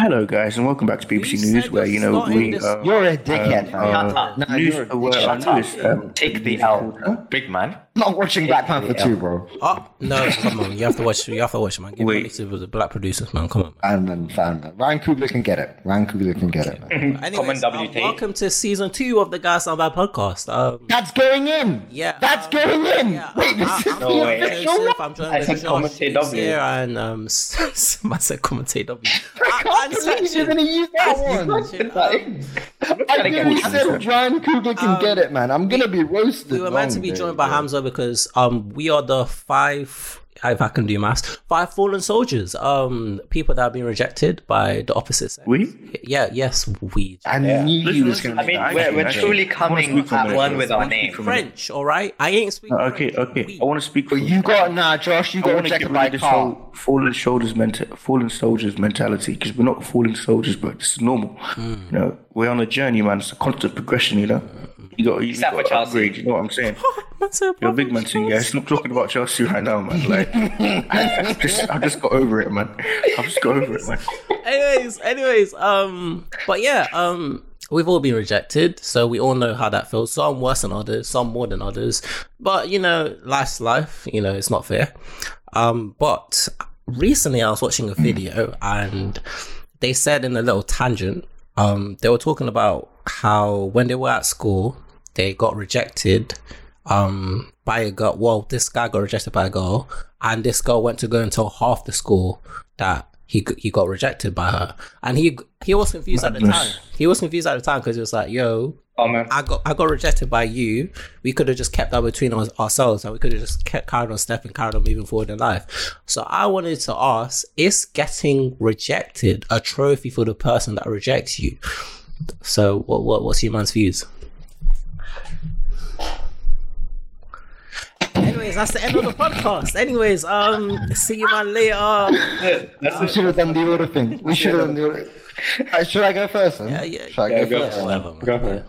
Hello, guys, and welcome back to BBC You News, where you know you're we. this- Uh, You're a dickhead, man. uh, Nah, news, you're a uh, well, dickhead. uh, news, um, Take the L, big man. I'm not watching Black Panther 2, bro. Oh no, come on! You have to watch. You have to watch, man. Give Wait. money to the black producers, man. Come on. And then fan, man. Ryan Coogler can get it. Ryan Coogler can get it. Man. Man. Anyways, Common um, welcome to season two of the Guys Down Bad podcast. Um, That's going in. yeah, That's um, going in. yeah, Wait, this I- is I'm the No official Joseph, one? I'm joined I said Josh commentate W. here and um, I said commentate W. I can't believe you're gonna use that one. I really said Ryan Coogler can get it, man. I'm gonna be roasted. Um, We were meant to long be day, joined by. Hamza because um we are the five if I can do maths five fallen soldiers um people that have been rejected by the opposite sex. we? yeah yes we I knew he was gonna I mean, make we're, we're truly coming speak for a at one though. with our name. for a minute. French all right I ain't speaking Uh, okay, French. okay. We. I want to speak. For But you got nah, Josh. You I got to rejected get by rid a this car. whole fallen shoulders menta- fallen soldiers mentality because we're not fallen soldiers, but this is normal. Hmm. You know, we're on a journey, man. It's a constant progression. You know, you got you Except got for to Chelsea. upgrade. You know what I'm saying? Man You're a big man thing, yeah. It's not talking about Chelsea right now, man. Like, I, I just, I just got over it, man. I just got over it, man. anyways anyways um but yeah um we've all been rejected so we all know how that feels some worse than others some more than others but you know life's life you know it's not fair um but recently i was watching a video and they said in a little tangent um they were talking about how when they were at school they got rejected um by a girl well this guy got rejected by a girl and this girl went to go and tell half the school that he he got rejected by her and he he was confused at the time he was confused at the time because he was like yo Oh man. I got I got rejected by you. We could have just kept that between us, ourselves, and we could have just kept carried on stepping, carried on moving forward in life. So I wanted to ask: Is getting rejected a trophy for the person that rejects you? So what what what's your man's views? Anyways, that's the end of the podcast. Anyways, um, see you man later. We should have done the order thing. We should have done the order. Uh, should I go first? Then? Yeah, yeah. Should I Yeah, go, go first? Whatever. Go for it.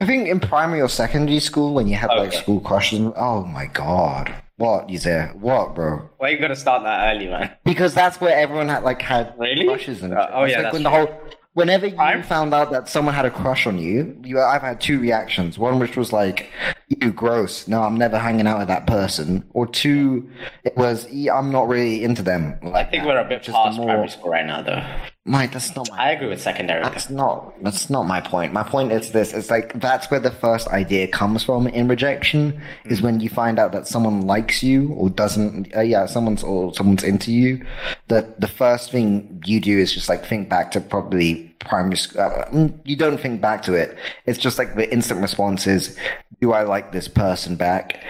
I think in primary or secondary school, when you had like school crushes, oh my god, what you there? What, bro? Why you gonna start that early, man? Because that's where everyone had like had Really? crushes and Uh, oh, yeah, like that's when the whole whenever you Prime? found out that someone had a crush on you, you I've had two reactions. One which was like, "You gross, no, I'm never hanging out with that person," or two, it was, "I'm not really into them." I think that. we're a bit Just past more- primary school right now, though. Mate, that's not my I agree with secondary. That's not that's not my point. My point is this: it's like that's where the first idea comes from in rejection. Is when you find out that someone likes you or doesn't. Uh, yeah, someone's or someone's into you. That the first thing you do is just like think back to probably primary school. Uh, mm, you don't think back to it. It's just like the instant response is, "Do I like this person back?"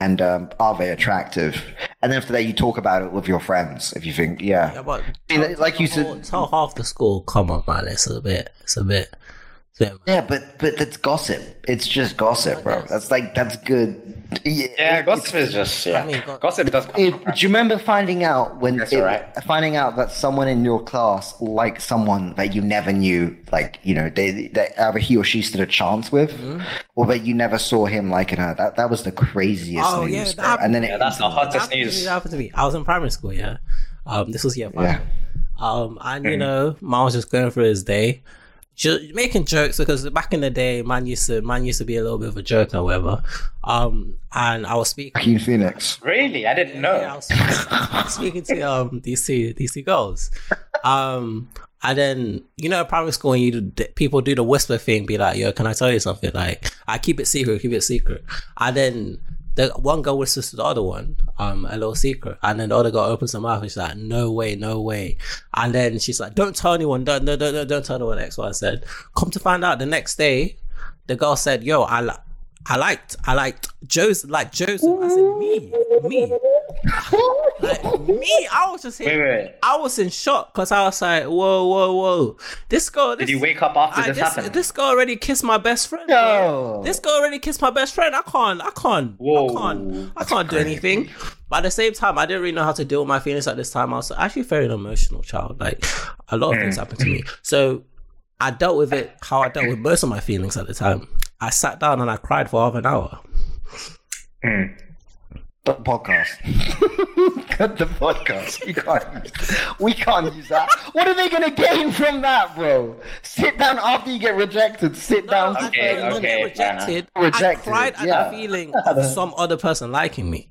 And um, are they attractive? And then after that, you talk about it with your friends. If you think, yeah, Yeah, but I mean, like you said, tell half the school. Come on, man. It's a bit. It's a bit. It's a bit Yeah, but but that's gossip. It's just gossip, bro. That's like that's good. Yeah, Yeah, gossip is just yeah. I mean, go- gossip does. It, do you remember finding out when That's it- alright. finding out that someone in your class liked someone that you never knew, like you know, they that either he or she stood a chance with, Mm-hmm. or that you never saw him liking her. That that was the craziest Oh, news. yeah, that happened. and then it, Yeah, that's the That hottest happened, to me, news. that happened to me. I was in primary school, yeah. Um, this was year five. Yeah. Um, and you know, man was just going through his day, ju- making jokes because back in the day, man used to man used to be a little bit of a joke or whatever. Um, and I was speaking. Joaquin Phoenix. Really, I didn't know. Yeah, I was speaking, speaking to um these two these two girls. Um and then you know primary school when you do, people do the whisper thing, be like, yo, can I tell you something? Like I keep it secret, keep it secret. And then the one girl whispers to the other one, um, a little secret, and then the other girl opens her mouth and she's like, "No way, no way!" And then she's like, "Don't tell anyone, don't, don't, don't, don't tell anyone." X, Y, Z. Come to find out, the next day, the girl said, "Yo, I like." I liked, I liked Joseph, like Joseph. I said, me, me, like me. I was just Wait, here. wait. I was in shock because I was like, whoa, whoa, whoa. This girl, this, Did you wake up after I- this, this, happened? this girl already kissed my best friend. No. This girl already kissed my best friend. I can't, I can't, Whoa. I can't, I can't do anything. But at the same time, I didn't really know how to deal with my feelings at this time. I was actually very an emotional child. Like a lot of things mm. happened to me. So I dealt with it how I dealt with most of my feelings at the time. I sat down and I cried for half an hour. Hmm. the podcast. Cut the podcast. We can't use, we can't use that. What are they gonna gain from that, bro? Sit down after you get rejected. Sit down. I Okay, didn't okay, get rejected. Rejected, I cried at yeah. the feeling of some other person liking me.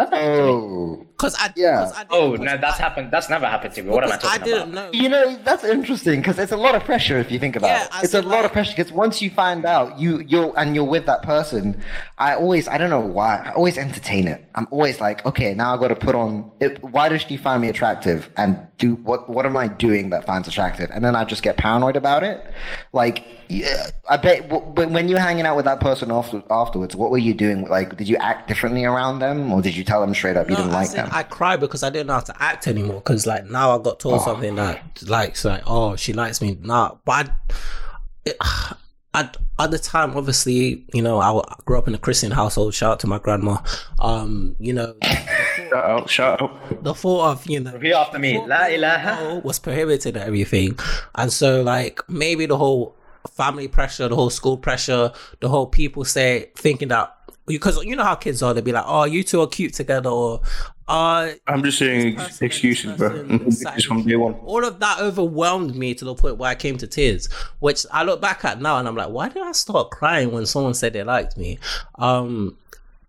That's not. Oh. Cause I, Yeah. 'cause I didn't- Oh no, that's happened. That's never happened to me. What am I because talking I didn't about? know. You know, that's interesting because it's a lot of pressure if you think about Yeah, it. It's a said, lot of pressure because once you find out you you're and you're with that person, I always I don't know why I always entertain it. I'm always like, okay, now I've got to put on. It, why does she find me attractive? And do what? What am I doing that finds attractive? And then I just get paranoid about it. Like, yeah, I bet when when you're hanging out with that person after, afterwards, what were you doing? Like, did you act differently around them, or did you tell them straight up you didn't I like said them? I cried because I didn't know how to act anymore. Because like now I got told something that likes like oh she likes me. Nah, but I, it, at at the time, obviously, you know, I, I grew up in a Christian household. Shout out to my grandma. Um, you know, Shout out, shout out. the thought of you know Repeat after me. La ilaha. was prohibited and everything, and so like maybe the whole family pressure, the whole school pressure, the whole people say thinking that because you know how kids are, they'd be like, "Oh, you two are cute together," or "Uh, I'm just saying person, excuses, this bro. person, Excuses from day one. all of that overwhelmed me to the point where I came to tears, which I look back at now and I'm like, why did I start crying when someone said they liked me? Um,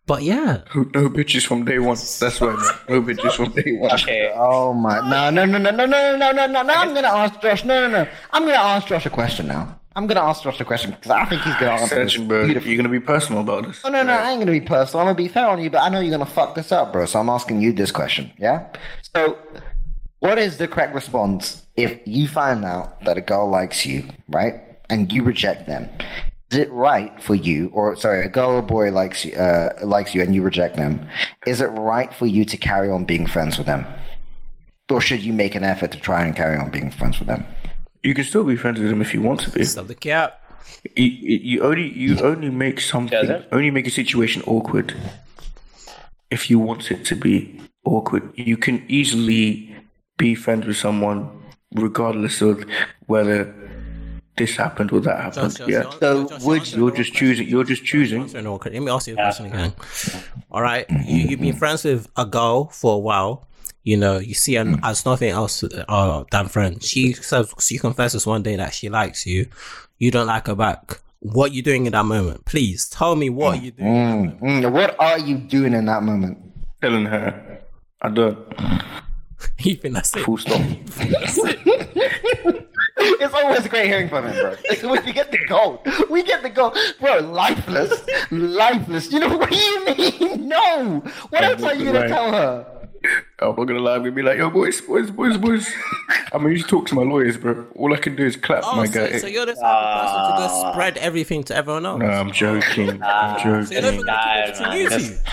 but yeah, No bitches from day one. That's why, man. No bitches from day one. Okay. Oh my! No, no, no, no, no, no, no, no, no, no! I'm gonna ask Josh. No, no, no! I'm gonna ask Josh a question now. I'm gonna ask Josh a question because I think he's gonna answer this Attention, bro. You're gonna be personal about this. Oh no, no, I ain't gonna be personal. I'm gonna be fair on you, but I know you're gonna fuck this up, bro. So I'm asking you this question. Yeah. So, what is the correct response if you find out that a girl likes you, right, and you reject them? Is it right for you, or sorry, a girl or boy likes you, uh, likes you, and you reject them? Is it right for you to carry on being friends with them, or should you make an effort to try and carry on being friends with them? You can still be friends with them if you want to be. stop the cap. You, you you only you only make something only make a situation awkward if you want it to be awkward. You can easily be friends with someone regardless of whether this happened or that happened. Josh, Josh, yeah. Josh, So Josh, would Josh, You're just choosing. You're just choosing. Answer an Let me ask you a question again. All right, you, you've been friends with a girl for a while. You know, you see her as nothing else uh, than friends. She says she confesses one day that she likes you. You don't like her back. What you doing in that moment? Please tell me what you doing. in that. Mm, what are you doing in that moment? Telling her, I don't. You think that's it? Full stop. It's always great hearing from him, bro. we get the gold. We get the gold. Bro, lifeless. Lifeless. You know, what do you mean? No. What else are you going to tell her? I'm not gonna lie. I'm gonna be like, yo, boys, boys, boys, boys. I'm gonna talk to my lawyers, bro. All I can do is clap Oh, my so, guy. so you're the type of person to go ah. spread everything to everyone else. no, I'm joking. I'm ah. So you're never joking. gonna keep it between you Guys, two.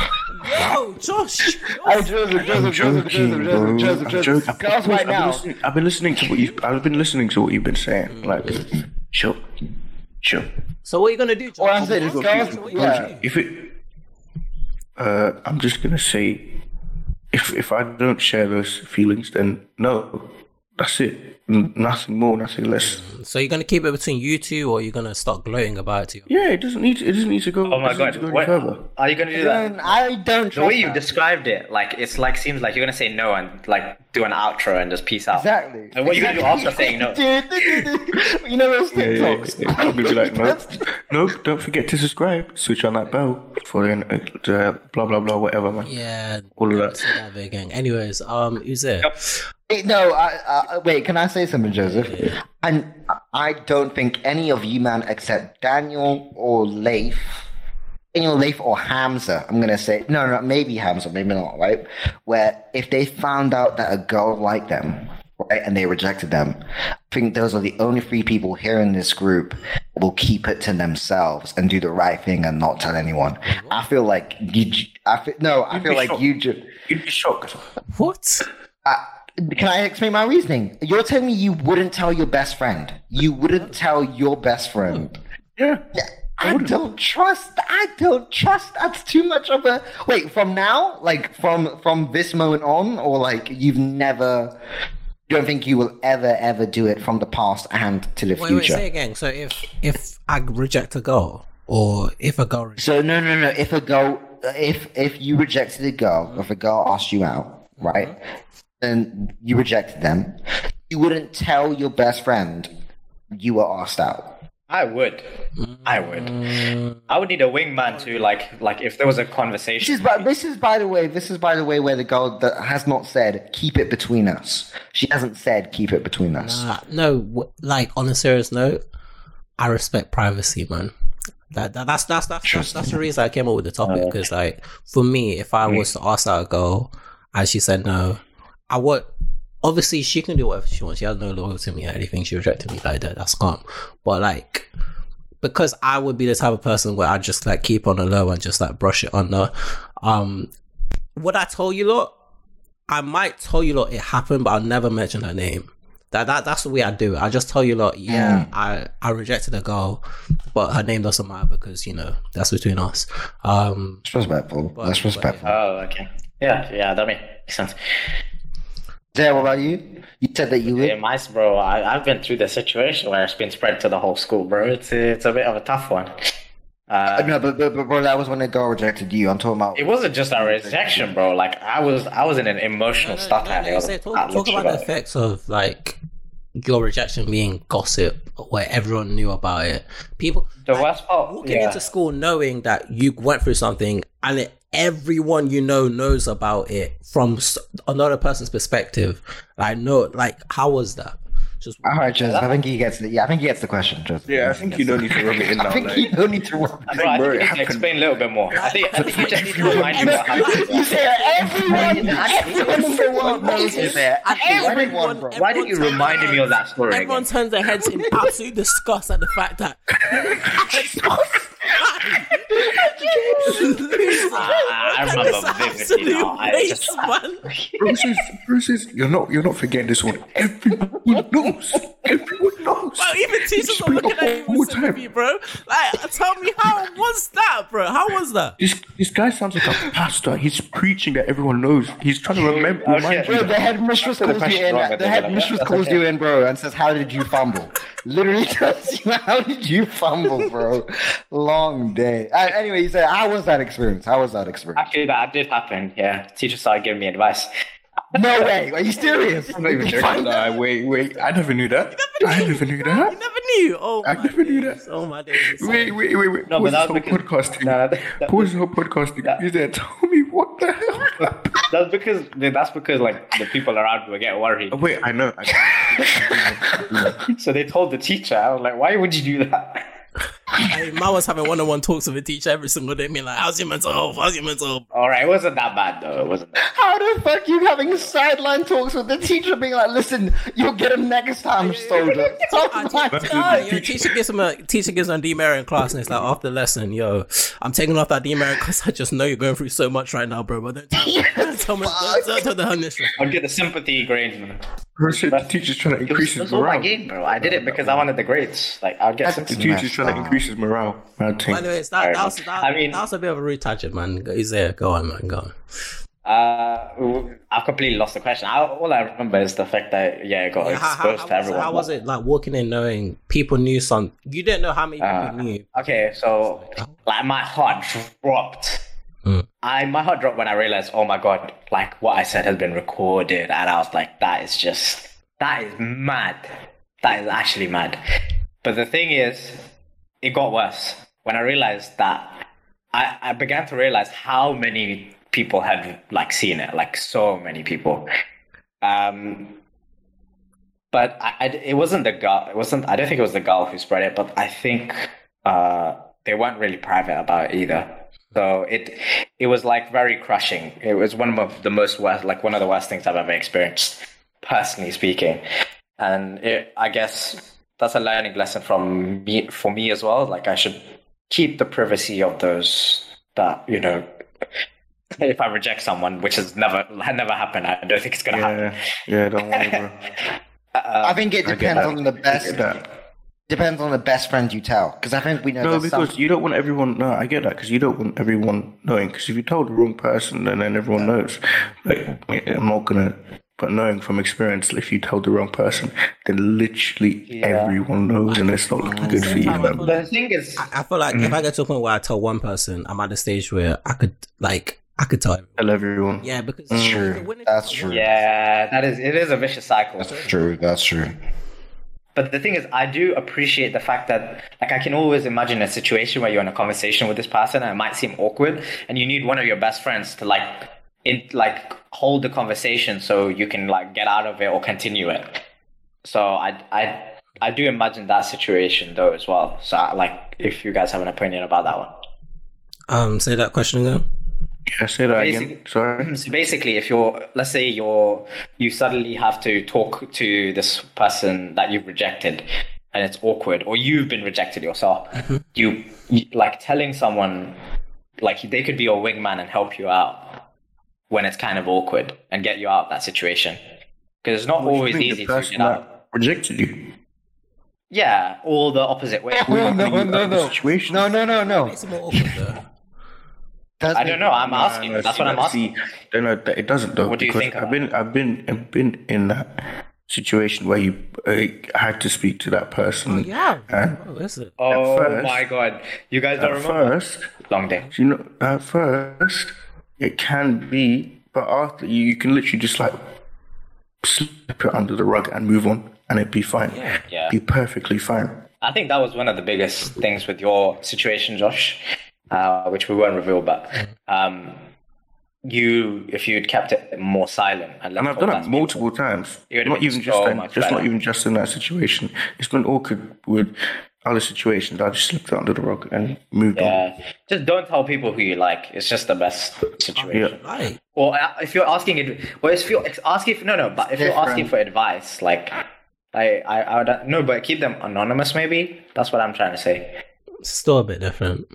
Yo, Josh. Hey, Joseph, Joseph, Joseph, joking, Joseph, bro. Joseph, Joseph, I'm Joseph. joking. Girls right I've been, now. listening, I've been listening to what you. I've been listening to what you've been saying. Mm. Like, sure, sure. So what are you gonna do, Josh? All I'm saying is, What girls, are you gonna yeah. do? If it, uh, I'm just gonna say, if if I don't share those feelings, then no, that's it. Nothing more, nothing less. So you're gonna keep it between you two, or you're gonna start glowing about it to your Yeah, it doesn't need. To, it doesn't need to go. Oh my it doesn't need god. to go any What, further. are you gonna do And that? I don't The way you that. described it, like it's like seems like you're gonna say no and like do an outro and just peace out. Exactly. And what are you gonna do after saying no? You know those Yeah, yeah, yeah. I'm be like, no, no, don't forget to subscribe. Switch on that bell for the uh, blah blah blah whatever, man. yeah. All of that. That bit again. Anyways, um, who's there? Wait, No, I, I, wait, can I say something, Joseph? And I don't think any of you, man, except Daniel or Leif, Daniel, Leif, or Hamza, I'm going to say, no, no, maybe Hamza, maybe not, right? Where if they found out that a girl liked them, right, and they rejected them, I think those are the only three people here in this group that will keep it to themselves and do the right thing and not tell anyone. I feel like you, I feel, no, I feel like you just. You'd be shocked. What? Can I explain my reasoning? You're telling me you wouldn't tell your best friend. You wouldn't tell your best friend. Yeah. I don't trust. I don't trust. That's too much of a wait. From now, like from from this moment on, or like you've never. You don't think you will ever ever do it from the past and to the Wait, wait, future. say again. So if if I reject a girl, or if a girl, rejects, so no, no, no. If a girl, if if you rejected a girl, if a girl asked you out, right, mm-hmm. And you rejected them, you wouldn't tell your best friend you were asked out. I would. I would. I would need a wingman to like like if there was a This conversation. is, by, this is by the way, this is by the way where the girl that has not said keep it between us. She hasn't said keep it between us. Uh, no, like on a serious note, I respect privacy, man. That, that that's that's that's that's, that's the reason I came up with the topic because like for me, if I was to ask out a girl and she said no, I would. Obviously, she can do whatever she wants. She has no loyalty to me or anything. She rejected me like that. That's calm. But like, because I would be the type of person where I just like keep on the low and just like brush it under. Um, what I told you lot? I might tell you lot it happened, but I'll never mention her name. That that that's the way I do it. I just tell you lot, yeah, I I rejected a girl, but her name doesn't matter because you know that's between us. Um, That's respectful. That's but, respectful. Oh, okay. Yeah, yeah, that makes sense. Uzayr, what about you? You said that you would. Yeah, mice, bro. I, I've been through the situation where it's been spread to the whole school, bro. It's a, it's a bit of a tough one. Uh, No, but, but, but bro, that was when the girl rejected you. I'm talking about. it wasn't just a rejection, bro. Like I was, I was in an emotional no, state. no, no, say, talk, talk about the effects of like your rejection being gossip, where everyone knew about it. People The worst part, walking yeah. into school knowing that you went through something and it, everyone you know knows about it from another person's perspective. Like, no, like, how was that? Just All right, Joseph. I think he gets the. Yeah, I think he gets the question, Joseph. Yeah, I think you don't need to rub it in I think you don't need to. Rub Bro, I think it you need to explain a little bit more. I think, I think you just need to remind me what happened. You say everyone, everyone in the world knows this. Everyone, bro. Why did you remind me of that story Everyone turns their heads in absolute disgust at the fact that. I, I remember vividly now. I just, Bruce's, Bruce's, you're not, you're not forgetting this one. Everyone knows. Everyone knows. Bro, even teachers are looking at you whole with time. sympathy, bro. Like, tell me how was that, bro? How was that? This, this guy sounds like a pastor. He's preaching that everyone knows. He's trying to remember, Oh, remind shit. you. Bro, the headmistress calls you in. wrong, The think, headmistress calls okay. you in, bro, and says, "How did you fumble?" Literally tells you, "How did you fumble, bro?" Long day. Uh, anyway, you say, "How was that experience? How was that experience?" Actually, that did happen. Yeah, teacher started giving me advice. No way. Are you serious? I'm not even joking. Nah, wait, wait. I never knew that. I never knew that. You never knew. Oh, I my never knew that. Oh my days. Wait, wait, wait, wait. No, Pause but that was because- podcasting. No, that- that- Pause the whole podcasting. that- You said, tell me what the hell. That's because that's because like the people around will get worried. wait, I know. I So they told the teacher. I was like, why would you do that? Hey, Ma was having one-on-one talks with a teacher every single day, being like, "How's your mental health? How's your mental health?" All right, it wasn't that bad though. It wasn't. That. How the fuck you having sideline talks with the teacher, being like, "Listen, you'll get him next time, soldier." Oh my That's god. Yo, teacher gives him a teacher gives him a demerit in class, and it's like after lesson, yo, I'm taking off that demerit because I just know you're going through so much right now, bro. But don't tell, don't tell me, don't, don't tell the headmistress. I'll get the sympathy grade. man. Bro said the teacher's trying to It was, increase it his was all my morale. game, bro. I did it because I wanted the grades. Like I'll get The sympathy. teacher's trying to increase his morale. By the way, that, that was that, I mean- that was a bit of a rude tangent, man. He's there. Go on, man. Go on. Uh, I've completely lost the question. I, all I remember is the fact that yeah, it got Yeah, how, how, exposed how, to everyone. how was it like walking in knowing people knew some? You didn't know how many people Uh, knew. Okay, so like my heart dropped. I my heart dropped when I realized, oh my god, like what I said has been recorded, and I was like, that is just that is mad. That is actually mad. But the thing is, it got worse when I realized that I, I began to realize how many people had like seen it, like so many people. Um, but I, I, it wasn't the girl. It wasn't. I don't think it was the girl who spread it, but I think uh, they weren't really private about it either. So it it was like very crushing. It was one of the most worst, like one of the worst things I've ever experienced, personally speaking. And it, I guess that's a learning lesson from me for me as well. Like I should keep the privacy of those that you know. If I reject someone, which has never had never happened, I don't think it's gonna happen. Yeah, yeah, don't worry, bro. Uh, I think it depends on the I best. Get that. Depends on the best friend you tell, because I think we know. No, that some- because you don't want everyone. No, I get that because you don't want everyone knowing. Because if you told the wrong person, and then everyone knows, like I'm not gonna But knowing from experience, if you told the wrong person, then literally Yeah. everyone knows, and it's not looking good for you, I man. feel The thing is, I feel like if I mm-hmm. get to a point where I tell one person, I'm at the stage where I could like I could tell everyone. Tell everyone. Yeah, because mm. That's true. That's true. yeah, that is it is a vicious cycle. That's true, that's true. But the thing is, I do appreciate the fact that, like, I can always imagine a situation where you're in a conversation with this person and it might seem awkward, and you need one of your best friends to like, in like, hold the conversation so you can like get out of it or continue it. So I, I, I do imagine that situation though as well. So like, if you guys have an opinion about that one. Um, say that question again. Yeah, say that again. Sorry. So basically, if you're, let's say you're, you suddenly have to talk to this person that you've rejected, and it's awkward, or you've been rejected yourself, mm-hmm. you, you like telling someone, like they could be your wingman and help you out when it's kind of awkward and get you out of that situation, because it's not What always easy the to get out. rejected you. Yeah, or the opposite way. No, no, you no, out no. No, no, no, no. It's more awkward though. That's I don't know. I'm asking. No, That's see, what I'm asking. See, no, no, that- it doesn't though. What do you think I've been, I've been, I've been in that situation where you uh, had to speak to that person. Yeah. And Oh, is it? Oh first- my god, you guys don't at remember? first, Long day. you know, at first it can be, but after you, you can literally just like slip it under the rug and move on, and it'd be fine. Yeah. Yeah. be perfectly fine. I think that was one of the biggest things with your situation, Josh, uh, which we won't reveal. But um, you, if you'd kept it more silent and And I've done it multiple times. Not even just so in, much just not even just in that situation. It's been awkward with other situations. I just slipped under the rug and moved on. Just don't tell people who you like. It's just the best situation. Yeah. Right. Or uh, if you're asking it, or if you're asking, for, no, no, but if you're Different. asking for advice, like, I, I, I would no, but keep them anonymous. Maybe that's what I'm trying to say. Still a bit different.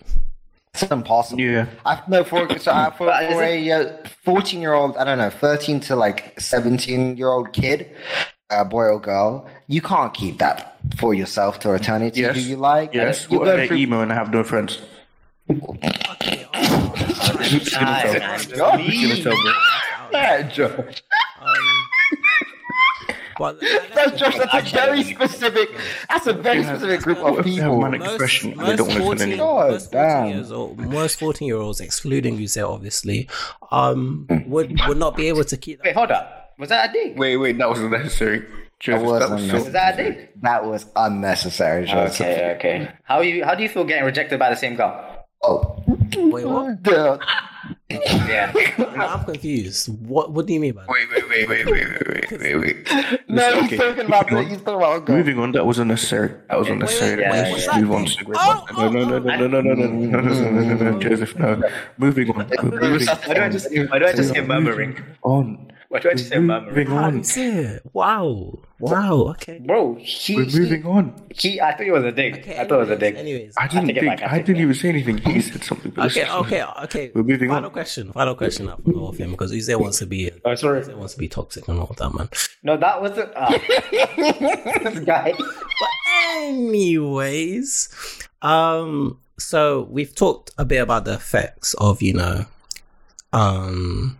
It's impossible. Yeah. I no for so uh, for, But is for a fourteen year old, I don't know, thirteen to like seventeen year old kid, uh, boy or girl, you can't keep that for yourself to eternity. Yes. Who you like? Yes. You're What if going they're through- emo and I have no friends? Who's gonna Nice, But That's Josh. That's a very specific. That's a very specific group What of if they have people. manic depression and they don't want to 14, anything? God most 14 damn. years old, most 14 year olds, excluding you, obviously, um, would would not be able to keep that. Wait, hold up. Was that a dig? Wait, wait, that wasn't necessary. Joseph, was that was so- unnecessary. Was that a dig? That was unnecessary, Josh. Okay, okay. How you how do you feel getting rejected by the same girl? Oh, Wait, what? duh. Yeah. I'm confused. What What do you mean by that? Wait, wait, wait, wait, wait, wait, wait, wait, wait. No, Listen, he's talking about moving the, on. he's talking about a girl. Moving on, that was unnecessary. That was unnecessary. wait, Let's wait, just what's move that on. thing? to Oh, No, no, no, no, no, no, no, no, no, no, no, no, no, Joseph, no. Moving on. We're moving Why do I just why do I just hear murmuring? on. Why do I just hear murmuring? Moving How on. you say it? Wow. Wow. Okay. Bro, he, We're moving on. he, he I thought it was a dig. Okay, I thought it was a anyways, dig. anyways. I didn't take it think. back, I I didn't even say anything. He said something. but Okay, listen. okay, okay. We're moving final on. question. Final question up from off him because Uze wants to be Oh, sorry. Uze wants to be toxic and all that, man. No, that wasn't. Uh, this guy. But anyways, um, so we've talked a bit about the effects of you know, um,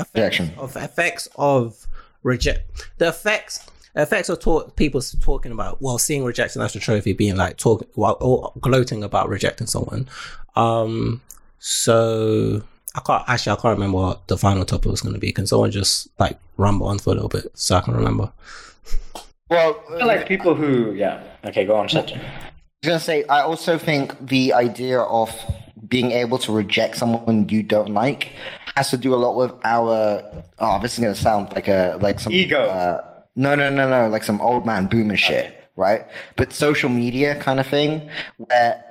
effects Rejection. of effects of reject the effects effects of talk people talking about well seeing rejection as a trophy being like talking while or gloating about rejecting someone um so i can't actually i can't remember what the final topic was going to be can someone just like ramble on for a little bit so i can remember Well, I feel like people who, yeah. Okay, go on, Sachin. I was gonna say, I also think the idea of being able to reject someone you don't like has to do a lot with our. Oh, this is gonna sound like a like some Ego. Uh, no, no, no, no, like some old man boomer shit, right? But social media kind of thing, where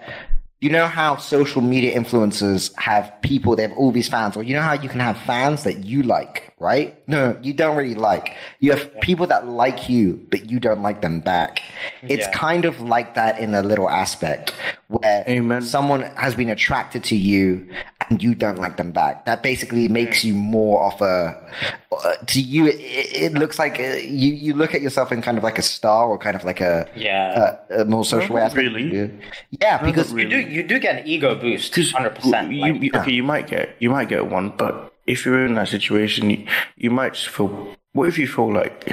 you know how social media influencers have people, they have all these fans, or you know how you can have fans that you like, right? No, you don't really like. You have people that like you, but you don't like them back. It's Yeah. kind of like that in a little aspect where Amen. someone has been attracted to you and you don't like them back. That basically makes you more of a. Uh, to you, it, it looks like uh you you look at yourself in kind of like a star or kind of like a Yeah. a, a more social way. aspect. really. Yeah, because you do you do get an ego boost, hundred percent. you, you, okay, you might get you might get one, but if you're in that situation, you, you might just feel what if you feel like?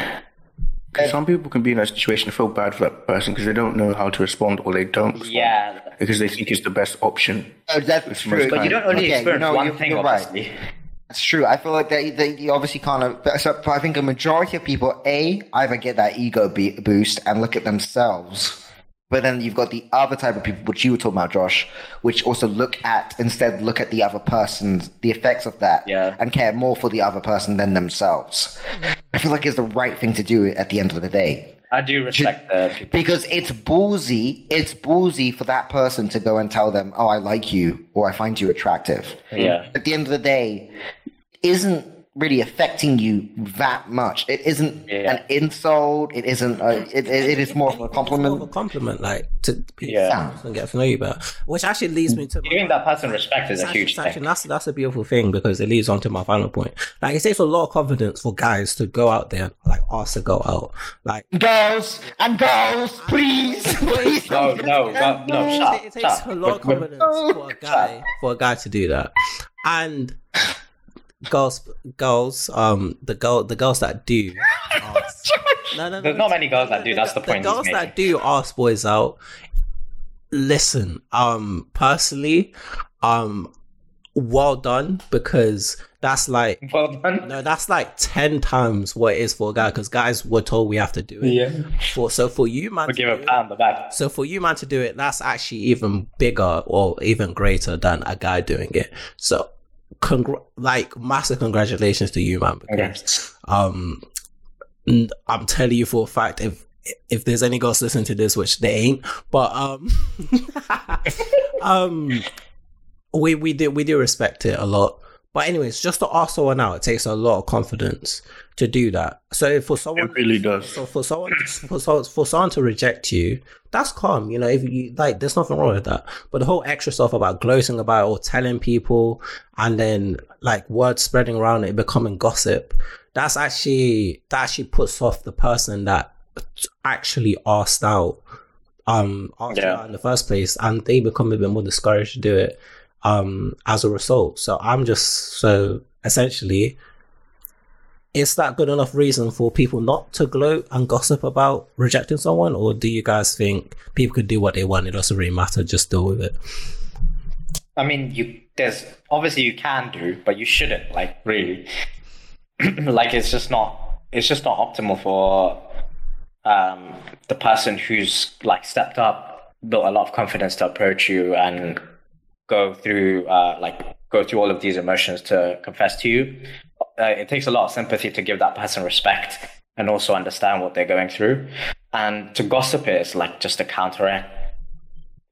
Because some people can be in that situation and feel bad for that person because they don't know how to respond or they don't respond Yeah, because they think it's the best option. Oh, that's It's true. but you don't only Okay, experience no, one you're- thing, you're right. That's true. I feel like they, they you obviously kind of. But, so, I think a majority of people, a either get that ego be- boost and look at themselves, but then you've got the other type of people, which you were talking about, Josh, which also look at instead look at the other person's the effects of that, Yeah. and care more for the other person than themselves. I feel like it's the right thing to do at the end of the day. I do respect that people. Because it's ballsy, it's ballsy for that person to go and tell them, "Oh, I like you," or "I find you attractive." Yeah. At the end of the day, isn't really affecting you that much. It isn't Yeah. an insult. It isn't. A, it, it, it is more of a More of a compliment. compliment, like to people Yeah. and get to know you better. Which actually leads me to Giving that person respect is a actually- huge it's actually- thing. That's that's a beautiful thing because it leads on to my final point. Like it takes a lot of confidence for guys to go out there, like us to go out, like. Girls and girls, please, please. No, no, no, no, shut It, it takes shut a lot of confidence for a guy for a guy to do that, and girls, girls, um, the girl, the girls that do, ask, no, no, no, There's not many girls that do, that's the point he's girls that do ask boys out. Listen, um, personally, um, well done because that's like Well done. no, that's like ten times what it is for a guy because guys were told we have to do it. Yeah. For so for you, man, We'll to give a do it- pat on the back. so for you, man, to do it, that's actually even bigger or even greater than a guy doing it. So, congr- like massive congratulations to you, man. Because um, I'm telling you for a fact, if if there's any girls listening to this, which they ain't, but um, um, we we do we do respect it a lot. But anyways, just to ask someone out, it takes a lot of confidence to do that. So for someone, It really does. so for someone for, so- for someone to reject you, that's calm. You know, if you like, there's nothing wrong with that. But the whole extra stuff about gloating about or telling people, and then like word spreading around it becoming gossip, that's actually that actually puts off the person that actually asked out, um, asked Yeah. out in the first place, and they become a bit more discouraged to do it, um, as a result. So I'm just so essentially is that good enough reason for people not to gloat and gossip about rejecting someone, or do you guys think people could do what they want? It doesn't really matter. Just deal with it. I mean, you there's obviously you can do, but you shouldn't. Like really, like it's just not it's just not optimal for um, the person who's like stepped up, built a lot of confidence to approach you and go through uh, like go through all of these emotions to confess to you. Uh, it takes a lot of sympathy to give that person respect and also understand what they're going through. And to gossip it is like just a counteract.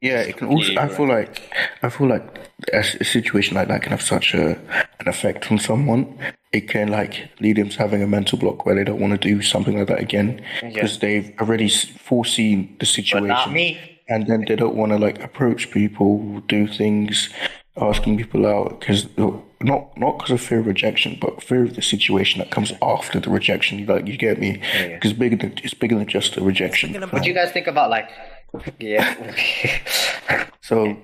Yeah, it can also. I feel like I feel like a, situation like that can have such a an effect on someone. It can like lead them to having a mental block where they don't want to do something like that again because they've already foreseen the situation. But not me. And then they don't want to like approach people, do things, asking people out because not not because of fear of rejection, but fear of the situation that comes after the rejection. You Like you get me? Because bigger than it's bigger than just a rejection. What do you guys think about like? Yeah. So,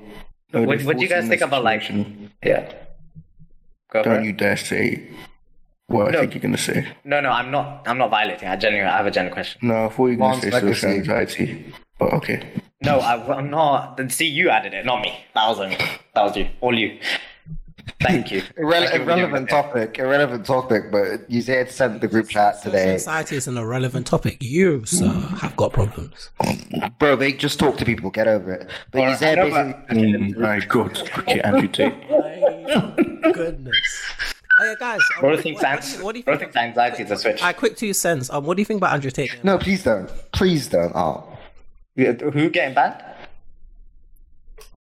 no, What- what do you guys think about, like- yeah. Go Don't you dare say what I think you're gonna say. No, no, I'm not. I'm not violating. I genuinely, I have a genuine question. No, I thought you were gonna Mom's say social legacy. anxiety. But okay. No, I, I'm not. Then See, you added it, not me. That was That was you. All you. Thank you. Irrele- Thank you irrelevant that. topic. Irrelevant topic. But you said sent the group chat today, Society is an irrelevant topic. You, sir, have got problems. bro. They just talk to people. Get over it. But you Alright, said I know, basically. but- Mm, my God. Okay, Andrew Tate. My goodness. Oh yeah, guys. um, Bro what- thinks, what- ans- what do you bro think? thinks anxiety is a switch. I quick two cents. Um, what do you think about Andrew Tate? No, please don't. Please don't. Oh, Yeah, Who getting banned?